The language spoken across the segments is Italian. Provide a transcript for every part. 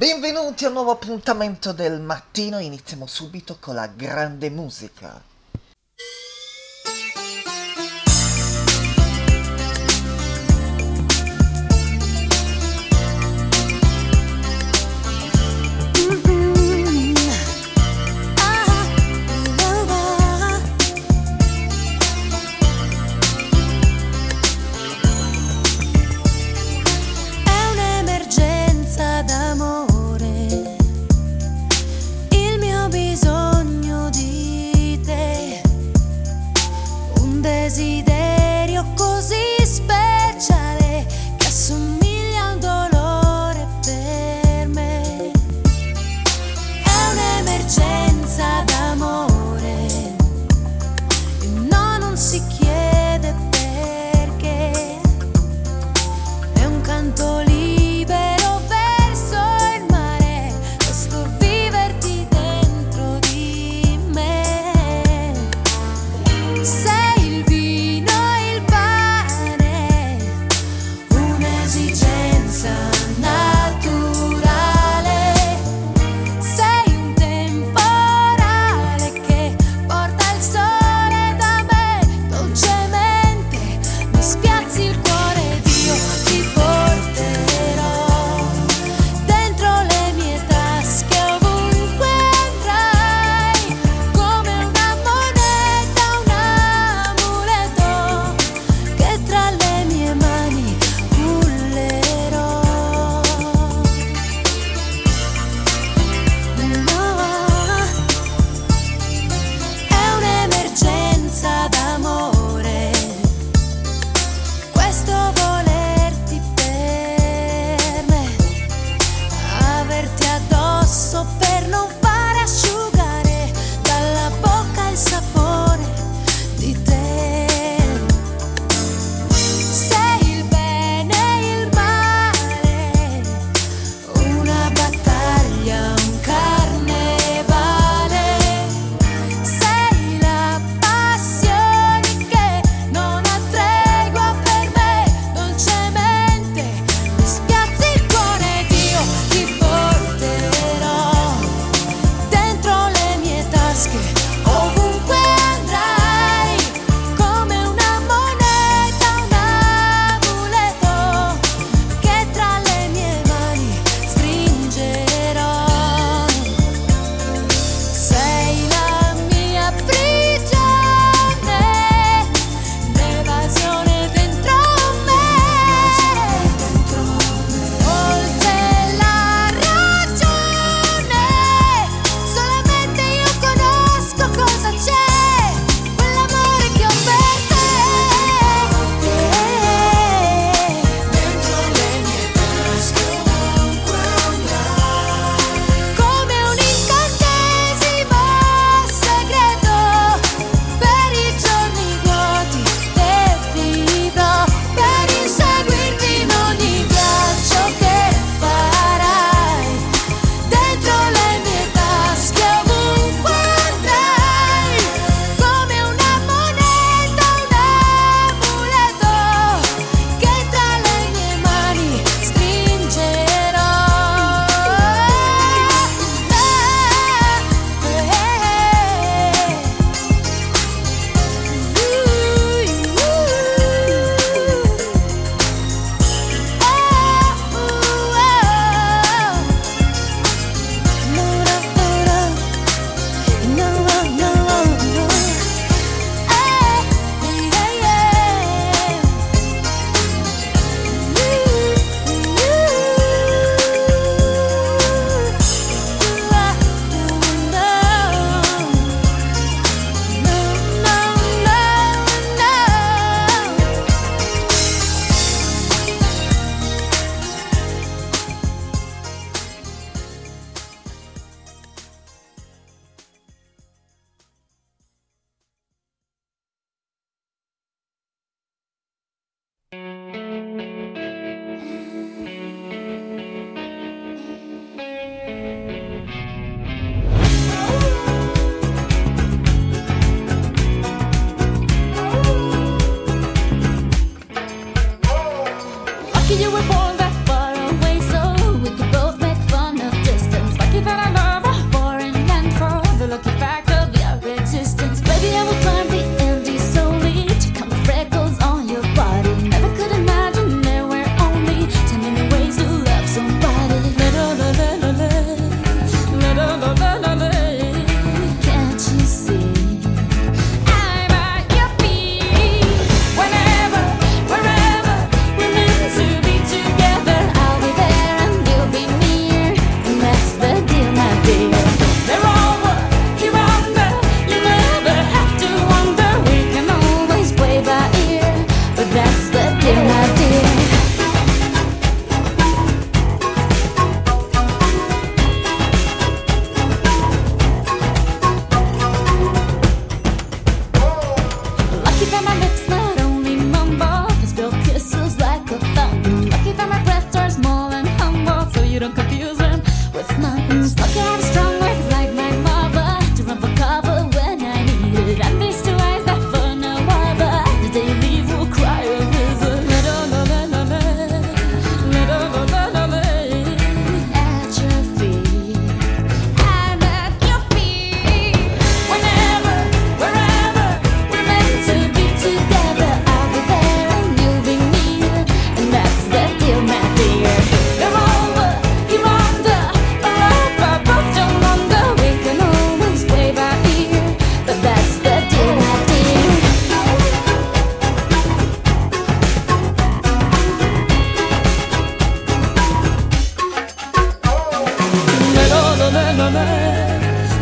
Benvenuti a un nuovo appuntamento del mattino, iniziamo subito con la grande musica.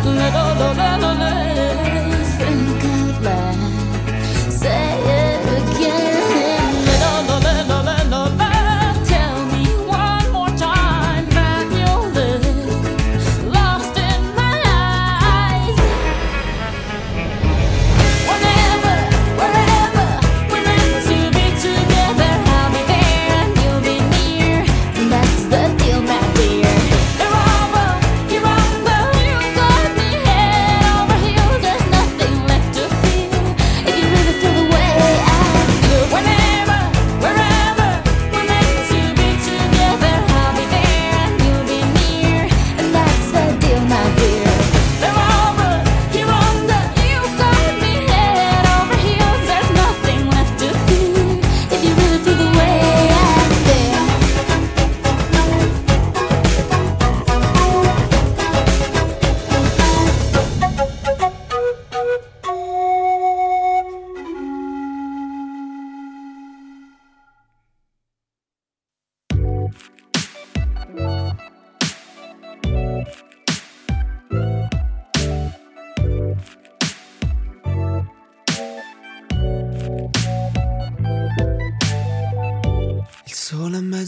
la la la la la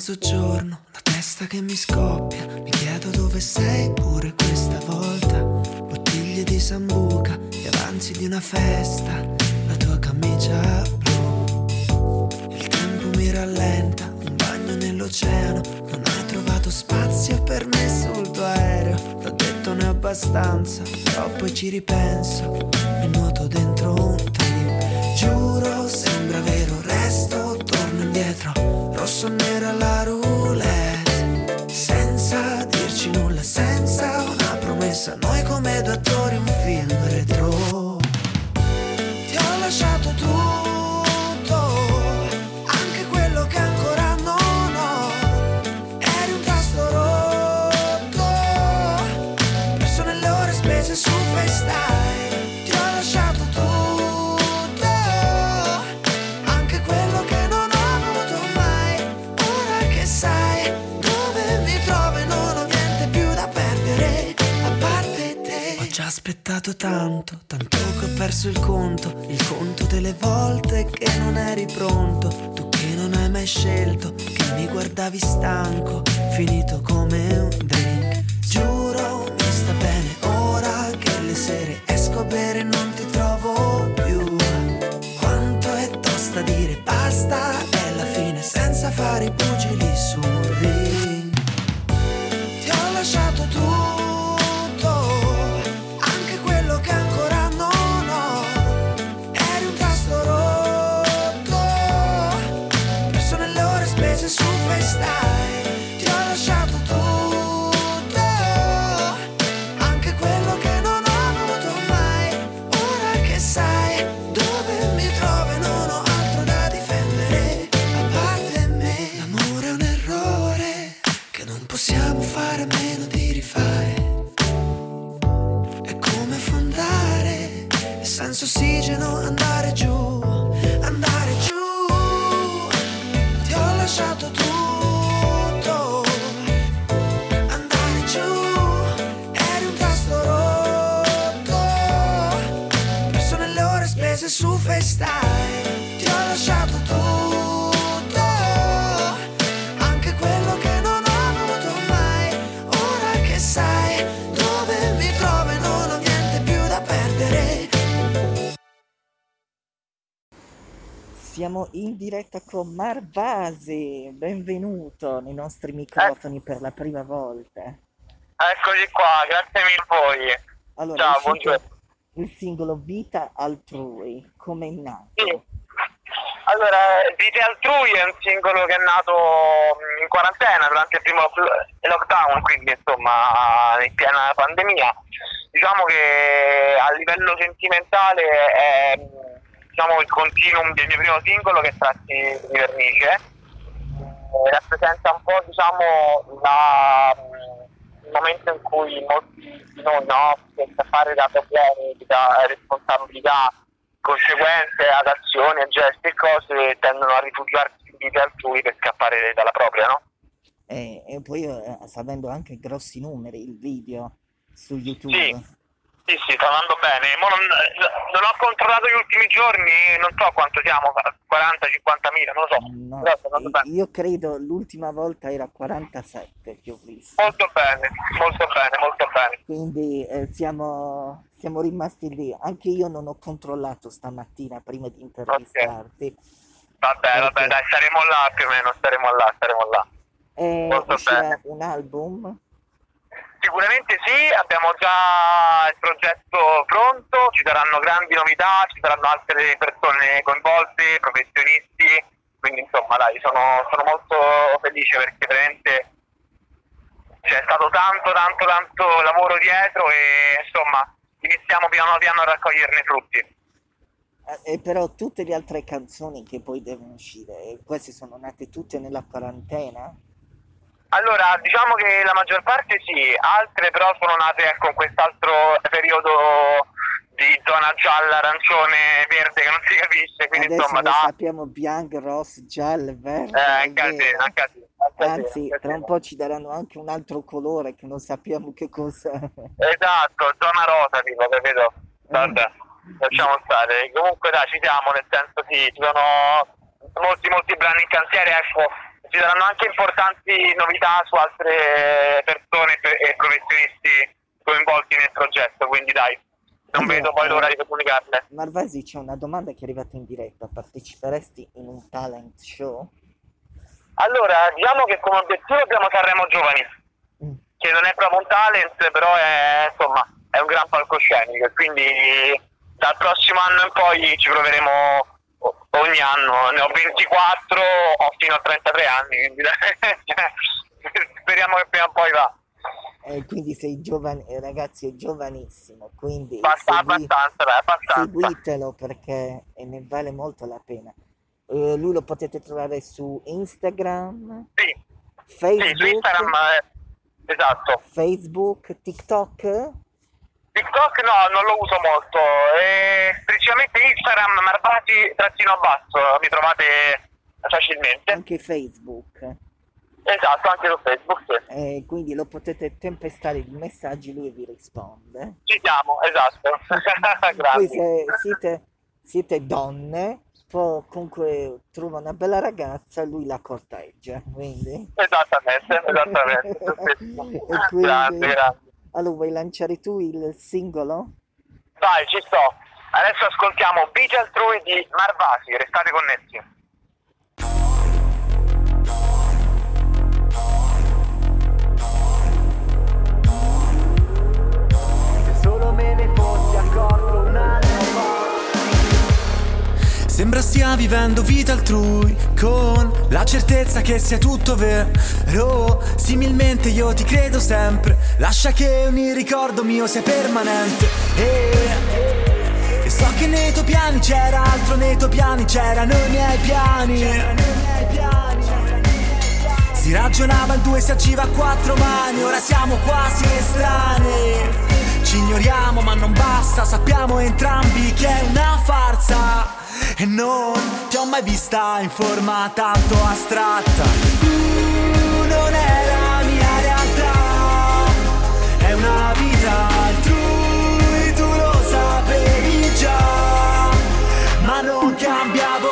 mezzogiorno, la testa che mi scoppia, mi chiedo dove sei pure questa volta. Bottiglie di sambuca, gli avanzi di una festa, la tua camicia blu. Il tempo mi rallenta, un bagno nell'oceano, non hai trovato spazio per me sul tuo aereo. L'ho detto ne ho abbastanza, però poi ci ripenso e nuoto dentro Pensa a noi come due attori un film retro. Aspettato tanto, tanto che ho perso il conto, il conto delle volte che non eri pronto, tu che non hai mai scelto, che mi guardavi stanco, finito come un drink. Giuro, mi sta bene ora che le sere esco a bere e non ti trovo più. Quanto è tosta dire basta e alla fine senza fare i pugili su Siamo in diretta con Marvasi, benvenuto nei nostri microfoni Eh. per la prima volta. Eccoci qua, grazie mille a voi. Allora, Ciao, buongiorno. il singolo Vita Altrui, come è nato? Sì. Allora, Vite Altrui è un singolo che è nato mh, in quarantena durante il primo lo- lockdown, quindi insomma in piena pandemia. Diciamo che a livello sentimentale è mh, diciamo, il continuum del mio primo singolo che tratti di vernice. Eh, rappresenta un po' diciamo la, mh, il momento in cui molti di noi no, per scappare da problemi, da responsabilità, conseguenze ad azioni, a gesti e cose tendono a rifugiarsi in vite altrui per scappare dalla propria, no? E, e poi eh, sta avendo anche grossi numeri il video. su YouTube. Sì. Sì, sì, sta andando bene. Non, non ho controllato gli ultimi giorni, non so quanto siamo, 40-50 mila, non lo so. No, Però sta andando bene. io credo l'ultima volta era 47 che ho visto. Molto bene, molto bene, molto bene. Quindi eh, siamo, siamo rimasti lì. Anche io non ho controllato stamattina prima di intervistarti. Vabbè, vabbè, Perché- dai, staremo là più o meno, staremo là, staremo là. E Molto bene. un album? Sicuramente sì, abbiamo già il progetto pronto, ci saranno grandi novità, ci saranno altre persone coinvolte, professionisti, quindi insomma dai, sono, sono molto felice perché veramente c'è stato tanto, tanto, tanto lavoro dietro e insomma iniziamo piano piano a raccoglierne frutti. Eh, e però tutte le altre canzoni che poi devono uscire, eh, queste sono nate tutte nella quarantena? Allora, diciamo che la maggior parte sì, altre però sono nate ecco, in quest'altro periodo di zona gialla, arancione, verde che non si capisce, quindi Adesso insomma da... sappiamo bianco, rosso, giallo, verde. Eh, vero. in casino, in casino, Anzi, tra un po' ci daranno anche un altro colore che non sappiamo che cosa. Esatto, zona rosa tipo, capito? Vabbè, lasciamo stare. Comunque dai, ci siamo, nel senso sì, ci sono molti molti brani in cantiere, ecco, ci saranno anche importanti novità su altre persone e professionisti coinvolti nel progetto, quindi dai, non Allora, vedo poi l'ora di comunicarle. Marvasi, c'è una domanda che è arrivata in diretta. Parteciperesti in un talent show? Allora, diciamo che come obiettivo abbiamo Sanremo Giovani, Mm. che non è proprio un talent, però è, insomma, è un gran palcoscenico e quindi dal prossimo anno in poi ci proveremo ogni anno. Ne ho 24, ho fino a 33 anni, quindi speriamo che prima o poi va. Eh, quindi sei giovane, eh, ragazzi, è giovanissimo, quindi Basta, segui- abbastanza, dai, abbastanza. seguitelo perché eh, ne vale molto la pena. Eh, lui lo potete trovare su Instagram, Sì, sì, su Facebook, Instagram, eh, esatto. Facebook, TikTok. TikTok no, non lo uso molto, e principalmente Instagram, Marvati, trattino basso, mi trovate facilmente. anche Facebook. Esatto, anche su Facebook, sì. Eh, quindi lo potete tempestare di messaggi, lui vi risponde. Ci siamo, esatto. Poi Grazie. se siete, siete donne, poi comunque trova una bella ragazza, lui la corteggia, quindi... Esattamente, esattamente. E quindi- Grazie, grazie. Allora, vuoi lanciare tu il singolo? Vai, ci sto. Adesso ascoltiamo Vite altrui di Marvasi, restate connessi. Sembra stia vivendo vita altrui Con la certezza che sia tutto vero. Similmente io ti credo sempre. Lascia che ogni ricordo mio sia permanente. E, e so che nei tuoi piani c'era altro Nei tuoi piani c'erano i miei piani. Si ragionava in due, si agiva a quattro mani, ora siamo quasi estranei. Ci ignoriamo ma non basta, sappiamo entrambi che è una farsa. E non ti ho mai vista in forma tanto astratta. Tu non è la mia realtà, è una vita altrui, tu lo sapevi già, ma non cambiavo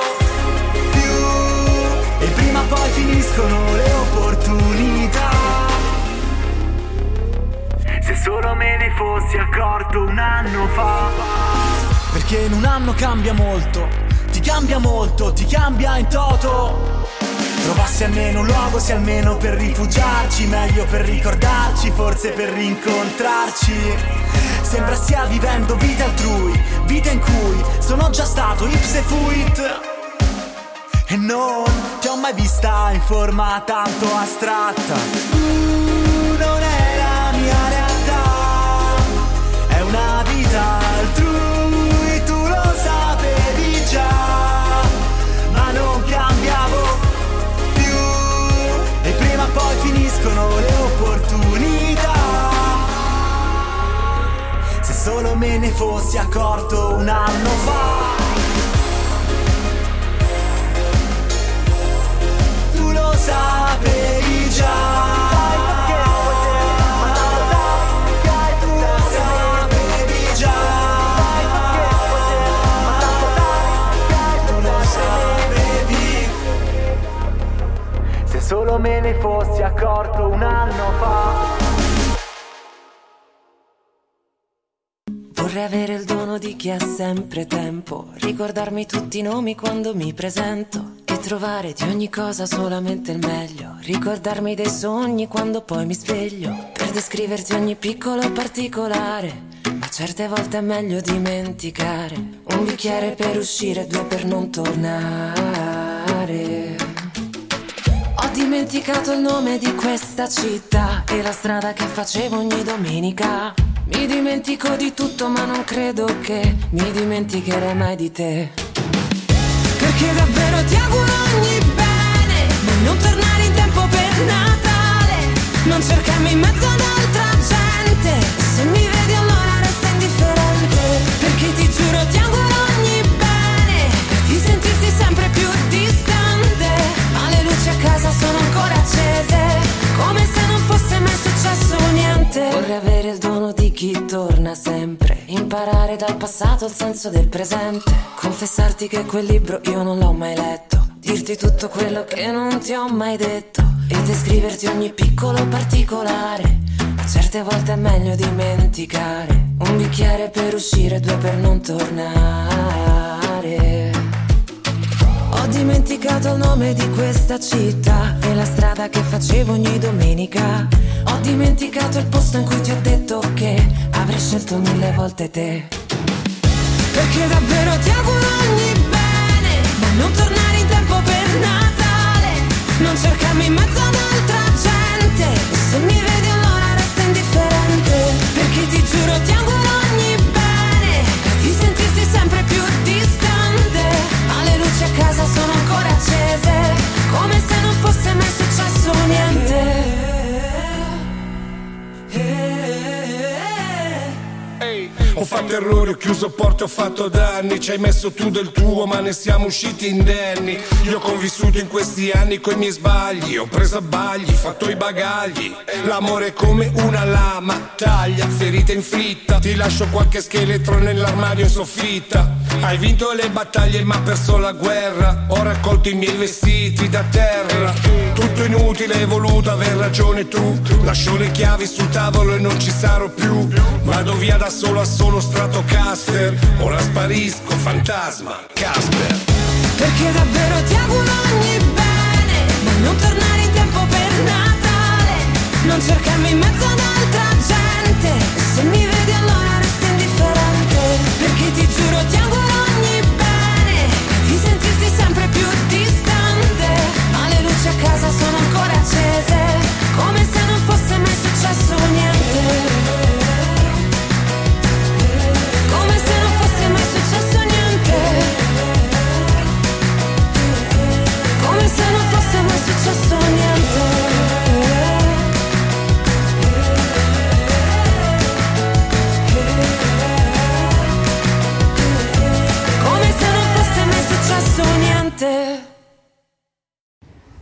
più e prima o poi finiscono le opportunità. Se solo me ne fossi accorto un anno fa. Perché in un anno cambia molto, ti cambia molto, ti cambia in toto. Trovassi almeno un luogo, se almeno per rifugiarci, meglio per ricordarci, forse per rincontrarci. Sembra stia vivendo vita altrui, vita in cui sono già stato ipse fuit. E non ti ho mai vista in forma tanto astratta. Tu non è la mia realtà, è una vita altrui, finiscono le opportunità. Se solo me ne fossi accorto un anno fa. tu lo sapevi già. Fossi accorto un anno fa. Vorrei avere il dono di chi ha sempre tempo, ricordarmi tutti i nomi quando mi presento e trovare di ogni cosa solamente il meglio, ricordarmi dei sogni quando poi mi sveglio, per descriverti ogni piccolo particolare, ma certe volte è meglio dimenticare, un bicchiere per uscire, due per non tornare. Dimenticato il nome di questa città e la strada che facevo ogni domenica. Mi dimentico di tutto ma non credo che mi dimenticherei mai di te. Perché davvero ti auguro ogni bene, ma non tornare in tempo per Natale. Non cercarmi in mezzo ad altra luci a casa sono ancora accese, come se non fosse mai successo niente. Vorrei avere il dono di chi torna sempre, imparare dal passato il senso del presente, confessarti che quel libro io non l'ho mai letto, dirti tutto quello che non ti ho mai detto e descriverti ogni piccolo particolare. Certe volte è meglio dimenticare, un bicchiere per uscire, due per non tornare. Dimenticato il nome di questa città e la strada che facevo ogni domenica. Ho dimenticato il posto in cui ti ho detto che avrei scelto mille volte te. Perché davvero ti auguro ogni bene, ma non tornare in tempo per Natale. Non cercarmi in mezzo ad altra gente, se mi vedi allora fatto errori, ho chiuso porte, ho fatto danni. Ci hai messo tu del tuo ma ne siamo usciti indenni. Io ho convissuto in questi anni coi miei sbagli. Ho preso a bagli, fatto i bagagli. L'amore è come una lama, taglia, ferita inflitta Ti lascio qualche scheletro nell'armadio in soffitta. Hai vinto le battaglie ma perso la guerra. Ho raccolto i miei vestiti da terra. Tutto inutile, hai voluto aver ragione tu. Lascio le chiavi sul tavolo e non ci sarò più Vado via da solo a solo Stratocaster. Ora sparisco, fantasma, Casper. Perché davvero ti auguro ogni bene, ma non tornare in tempo per Natale. Non cercarmi in mezzo ad altra gente, se mi vedi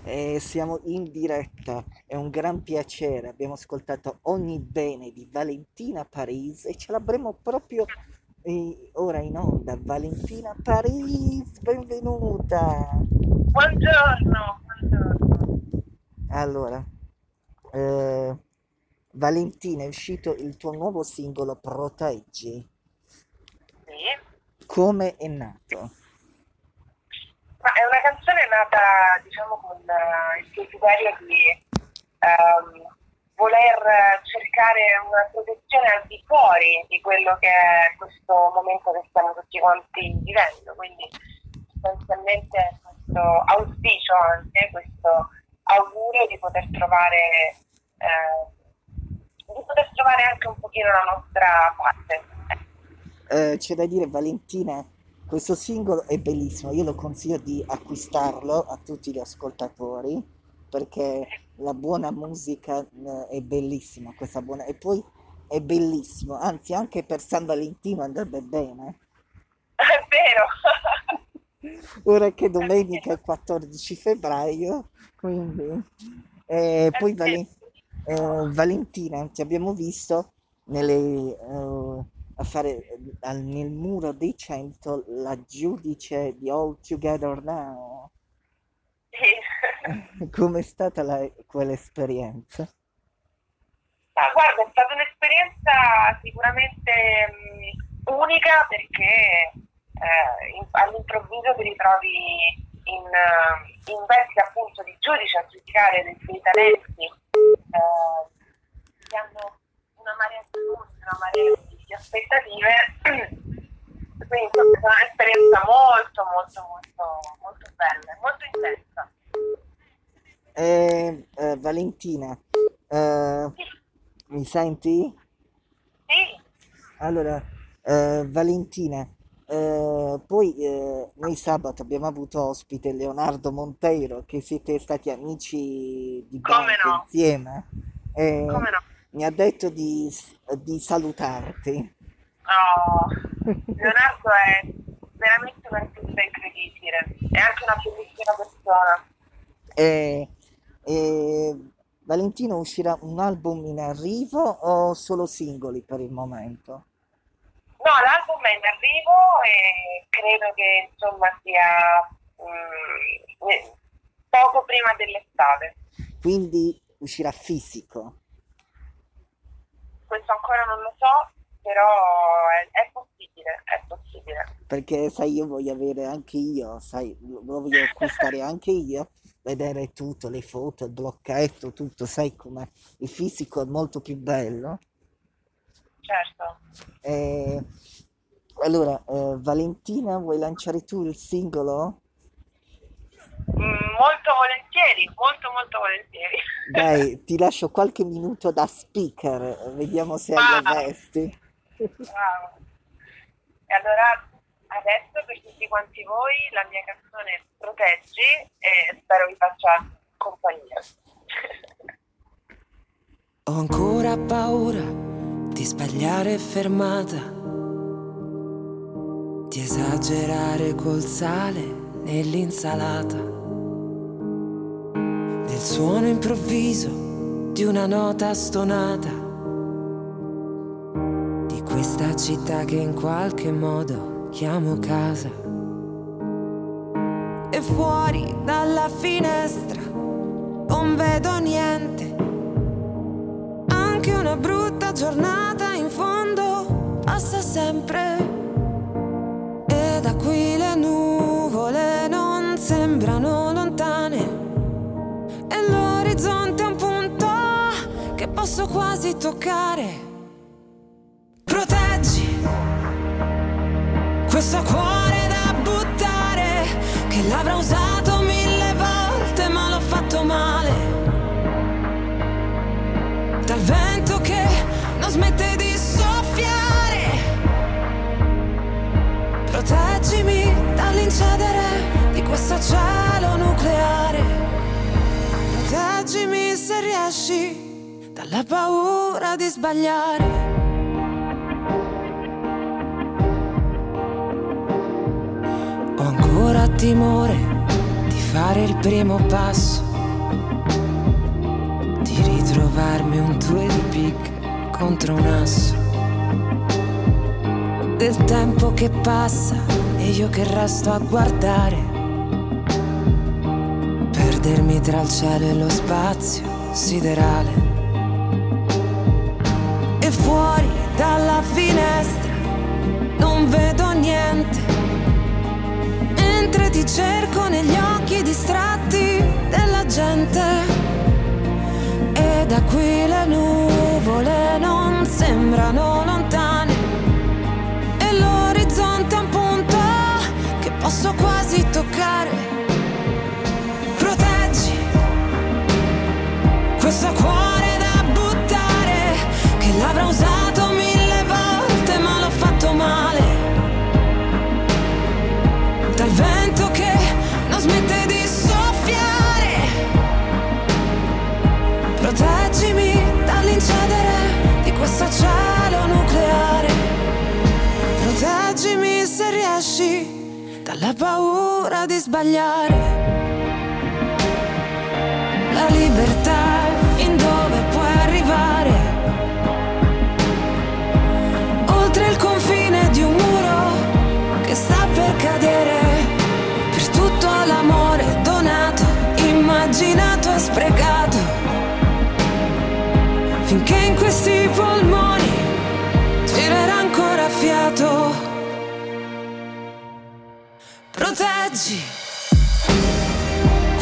E siamo in diretta, è un gran piacere. Abbiamo ascoltato Ogni bene di Valentina Paris e ce l'avremo proprio eh, ora in onda. Valentina Paris, benvenuta. Buongiorno, buongiorno. Allora, eh, Valentina, è uscito il tuo nuovo singolo Proteggi. Sì. Come è nato? Ma è una canzone nata, diciamo, con eh, il desiderio di ehm, voler cercare una protezione al di fuori di quello che è questo momento che stiamo tutti quanti vivendo. Quindi sostanzialmente questo auspicio anche, questo augurio di poter trovare eh, di poter trovare anche un pochino la nostra parte. Eh, c'è da dire, Valentina, questo singolo è bellissimo, io lo consiglio di acquistarlo a tutti gli ascoltatori perché la buona musica eh, è bellissima, questa buona... e poi è bellissimo, anzi anche per San Valentino andrebbe bene. È vero! Ora che domenica è il 14 febbraio, quindi... E poi Valen- eh, Valentina, ti abbiamo visto nelle, eh, a fare eh, al- nel muro dei 100 la giudice di All Together Now. Sì. Com'è stata la- quell'esperienza? Ah, guarda, è stata un'esperienza sicuramente mh, unica perché eh, in- all'improvviso ti ritrovi in, eh, in veste appunto di giudice a giudicare dei, dei talenti eh, che hanno una marea di gusti, una marea di, di aspettative. Quindi è stata un'esperienza molto, molto, molto, molto bella, e molto intensa. Eh, eh, Valentina, eh, mi senti? Sì, Allora, eh, Valentina, eh, poi eh, noi sabato abbiamo avuto ospite Leonardo Monteiro, che siete stati amici di Come no. insieme. come no. Mi ha detto di, di salutarti. Oh, Leonardo è veramente un artista incredibile, è anche una bellissima persona. E, e Valentino uscirà un album in arrivo o solo singoli per il momento? No, l'album è in arrivo e credo che insomma sia eh, poco prima dell'estate. Quindi uscirà fisico. Questo ancora non lo so, però è, è possibile, è possibile. Perché sai, io voglio avere anche io, sai, lo voglio acquistare anche io, vedere tutto, le foto, il blocchetto, tutto, sai come il fisico è molto più bello. Certo. E allora, eh, Valentina, vuoi lanciare tu il singolo? Mm, molto volentieri, molto molto volentieri. Dai, ti lascio qualche minuto da speaker, vediamo se hai le Vai. vesti. Bravo. E allora adesso per tutti quanti voi la mia canzone Proteggi e spero vi faccia compagnia. Ho ancora paura di sbagliare fermata, di esagerare col sale nell'insalata, del suono improvviso di una nota stonata, di questa città che in qualche modo chiamo casa. E fuori dalla finestra non vedo niente. Anche una brutta giornata in fondo passa sempre. E da qui le nuvole non sembrano lontane. Posso quasi toccare. Proteggi questo cuore da buttare che l'avrà usato mille volte ma l'ho fatto male. Dal vento che non smette di soffiare. Proteggimi dall'incedere di questo cielo nucleare. Proteggimi se riesci dalla paura di sbagliare Ho ancora timore di fare il primo passo, di ritrovarmi un Twin Peak contro un asso, del tempo che passa e io che resto a guardare, perdermi tra il cielo e lo spazio siderale. Fuori dalla finestra non vedo niente mentre ti cerco negli occhi distratti della gente. E da qui le nuvole non sembrano lontane.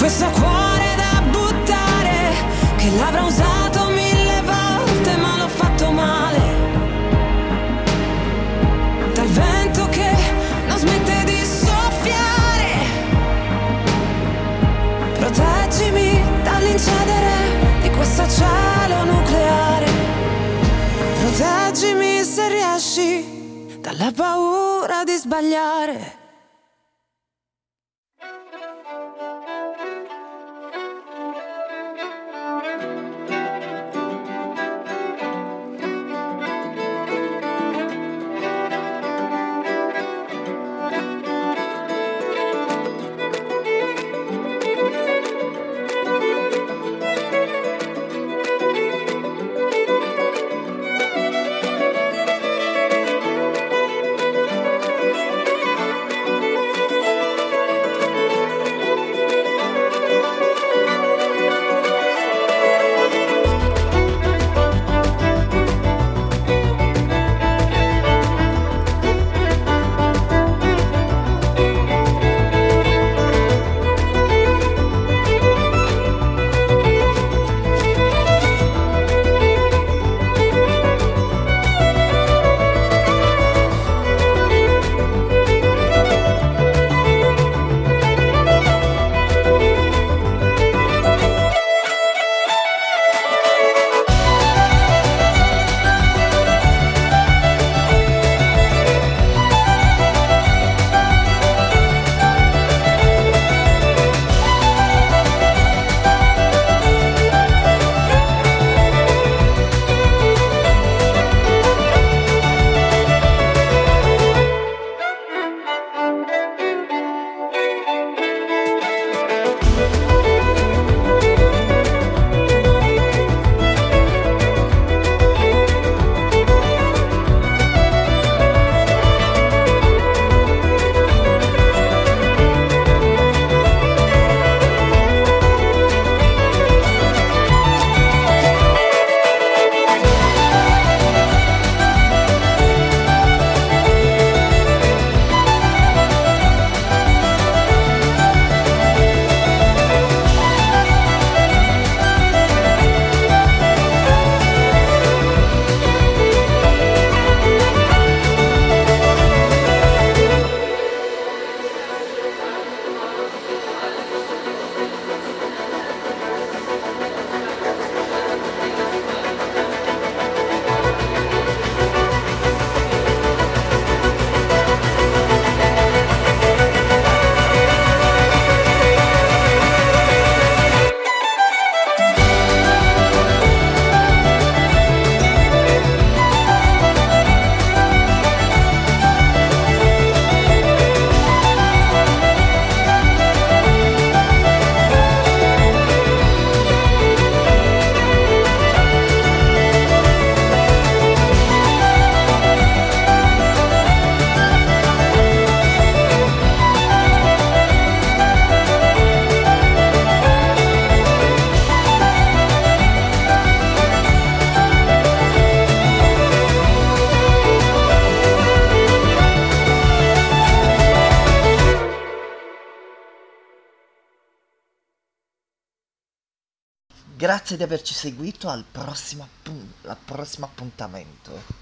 questo cuore da buttare che l'avrà usato mille volte ma l'ho fatto male. Dal vento che non smette di soffiare. Proteggimi dall'incedere di questo cielo nucleare. Proteggimi se riesci dalla paura di sbagliare. Grazie di averci seguito al prossimo, appun- al prossimo appuntamento.